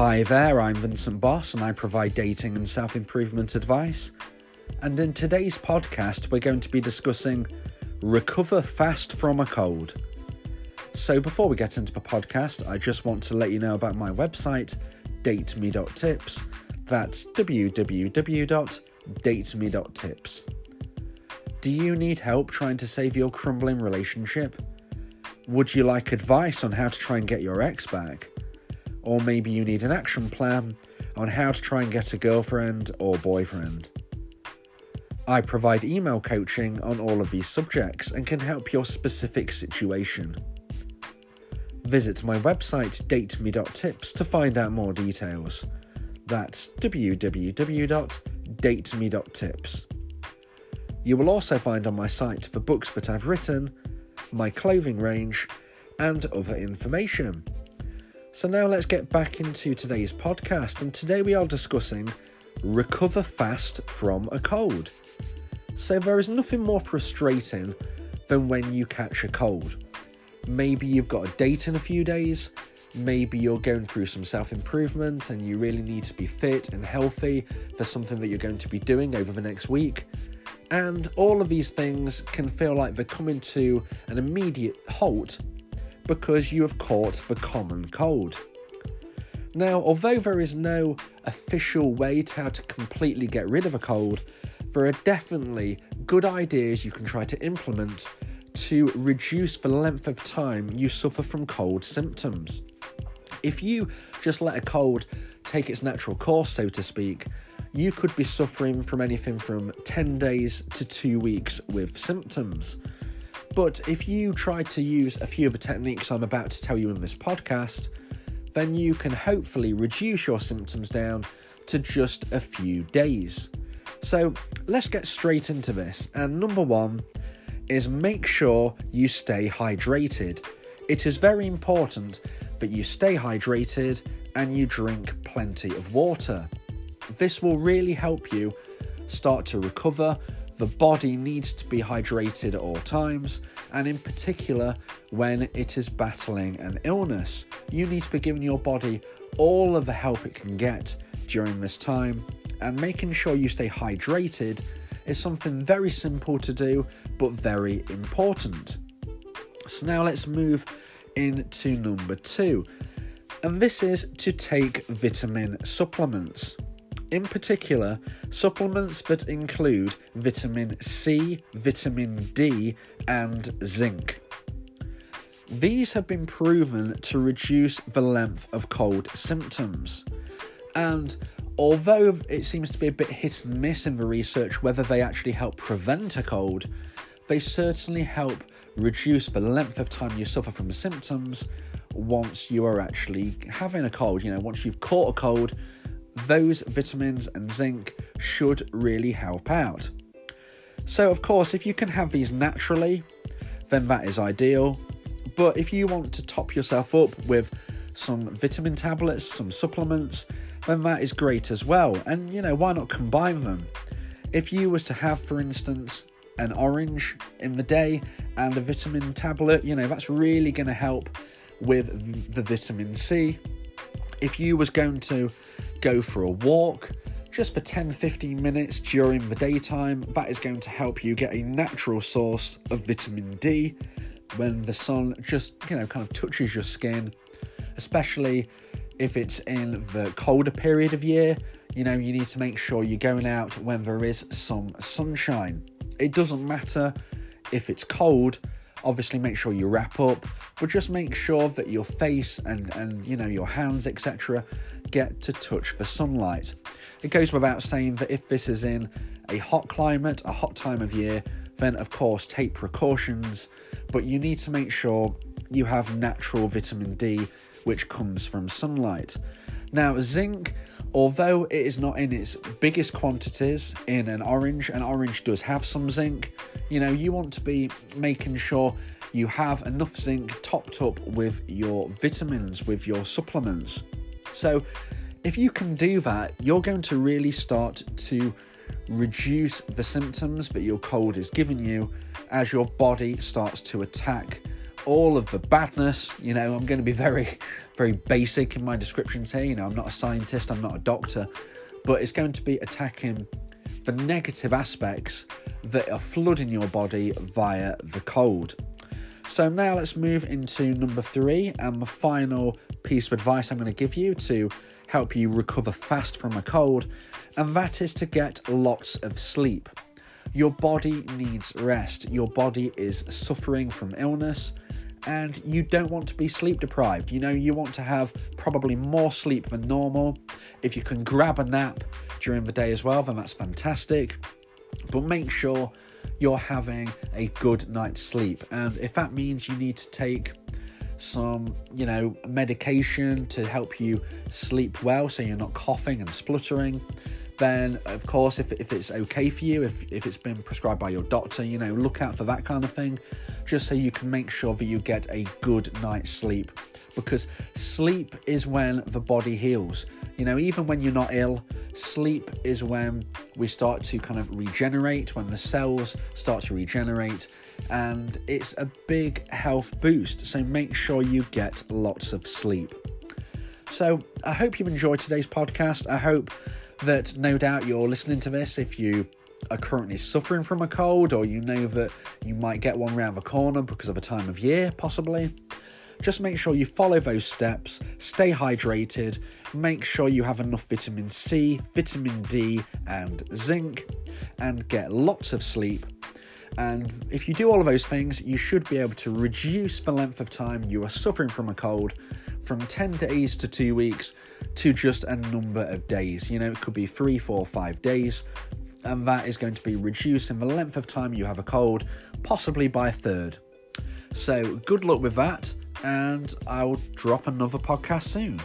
Hi there, I'm Vincent Boss and I provide dating and self improvement advice. And in today's podcast, we're going to be discussing recover fast from a cold. So, before we get into the podcast, I just want to let you know about my website, dateme.tips. That's www.dateme.tips. Do you need help trying to save your crumbling relationship? Would you like advice on how to try and get your ex back? Or maybe you need an action plan on how to try and get a girlfriend or boyfriend. I provide email coaching on all of these subjects and can help your specific situation. Visit my website dateme.tips to find out more details. That's www.dateme.tips. You will also find on my site the books that I've written, my clothing range, and other information. So now let's get back into today's podcast, and today we are discussing recover fast from a cold. So there is nothing more frustrating than when you catch a cold. Maybe you've got a date in a few days, maybe you're going through some self improvement and you really need to be fit and healthy for something that you're going to be doing over the next week. And all of these things can feel like they're coming to an immediate halt because you have caught the common cold. Now, although there is no official way to how to completely get rid of a cold, there are definitely good ideas you can try to implement to reduce the length of time you suffer from cold symptoms. If you just let a cold take its natural course, so to speak, you could be suffering from anything from 10 days to two weeks with symptoms. But if you try to use a few of the techniques I'm about to tell you in this podcast, then you can hopefully reduce your symptoms down to just a few days. So let's get straight into this. And number one is make sure you stay hydrated. It is very important that you stay hydrated and you drink plenty of water. This will really help you start to recover the body needs to be hydrated at all times, and in particular when it is battling an illness. You need to be giving your body all of the help it can get during this time, and making sure you stay hydrated is something very simple to do but very important. So, now let's move into number two, and this is to take vitamin supplements in particular, supplements that include vitamin C, vitamin D, and zinc. These have been proven to reduce the length of cold symptoms. And although it seems to be a bit hit and miss in the research whether they actually help prevent a cold, they certainly help reduce the length of time you suffer from symptoms once you are actually having a cold. You know, once you've caught a cold, those vitamins and zinc should really help out. So, of course, if you can have these naturally, then that is ideal. But if you want to top yourself up with some vitamin tablets, some supplements, then that is great as well. And you know, why not combine them? If you was to have, for instance, an orange in the day and a vitamin tablet, you know, that's really going to help with the vitamin C if you was going to go for a walk just for 10 15 minutes during the daytime. That is going to help you get a natural source of vitamin D when the sun just you know kind of touches your skin especially if it's in the colder period of year. You know you need to make sure you're going out when there is some sunshine. It doesn't matter if it's cold obviously make sure you wrap up but just make sure that your face and and you know your hands etc get to touch the sunlight it goes without saying that if this is in a hot climate a hot time of year then of course take precautions but you need to make sure you have natural vitamin D which comes from sunlight now zinc although it is not in its biggest quantities in an orange, an orange does have some zinc. You know, you want to be making sure you have enough zinc topped up with your vitamins, with your supplements. So, if you can do that, you're going to really start to reduce the symptoms that your cold is giving you as your body starts to attack all of the badness. You know, I'm going to be very, very basic in my descriptions here. You know, I'm not a scientist, I'm not a doctor, but it's going to be attacking the negative aspects that are flooding your body via the cold. So now let's move into number three and the final piece of advice I'm going to give you to help you recover fast from a cold, and that is to get lots of sleep. Your body needs rest. Your body is suffering from illness and you don't want to be sleep deprived. You know, you want to have probably more sleep than normal. If you can grab a nap during the day as well, then that's fantastic. But make sure you're having a good night's sleep. And if that means you need to take some, you know, medication to help you sleep well so you're not coughing and spluttering, then of course if, if it's okay for you, if, if it's been prescribed by your doctor, you know, look out for that kind of thing, just so you can make sure that you get a good night's sleep. Because sleep is when the body heals. You know, even when you're not ill, sleep is when we start to kind of regenerate, when the cells start to regenerate, and it's a big health boost. So make sure you get lots of sleep. So I hope you've enjoyed today's podcast. I hope that no doubt you're listening to this if you are currently suffering from a cold or you know that you might get one round the corner because of a time of year, possibly. Just make sure you follow those steps, stay hydrated, make sure you have enough vitamin C, vitamin D, and zinc, and get lots of sleep. And if you do all of those things, you should be able to reduce the length of time you are suffering from a cold from 10 days to two weeks to just a number of days. You know, it could be three, four, five days, and that is going to be reducing the length of time you have a cold, possibly by a third. So, good luck with that, and I'll drop another podcast soon.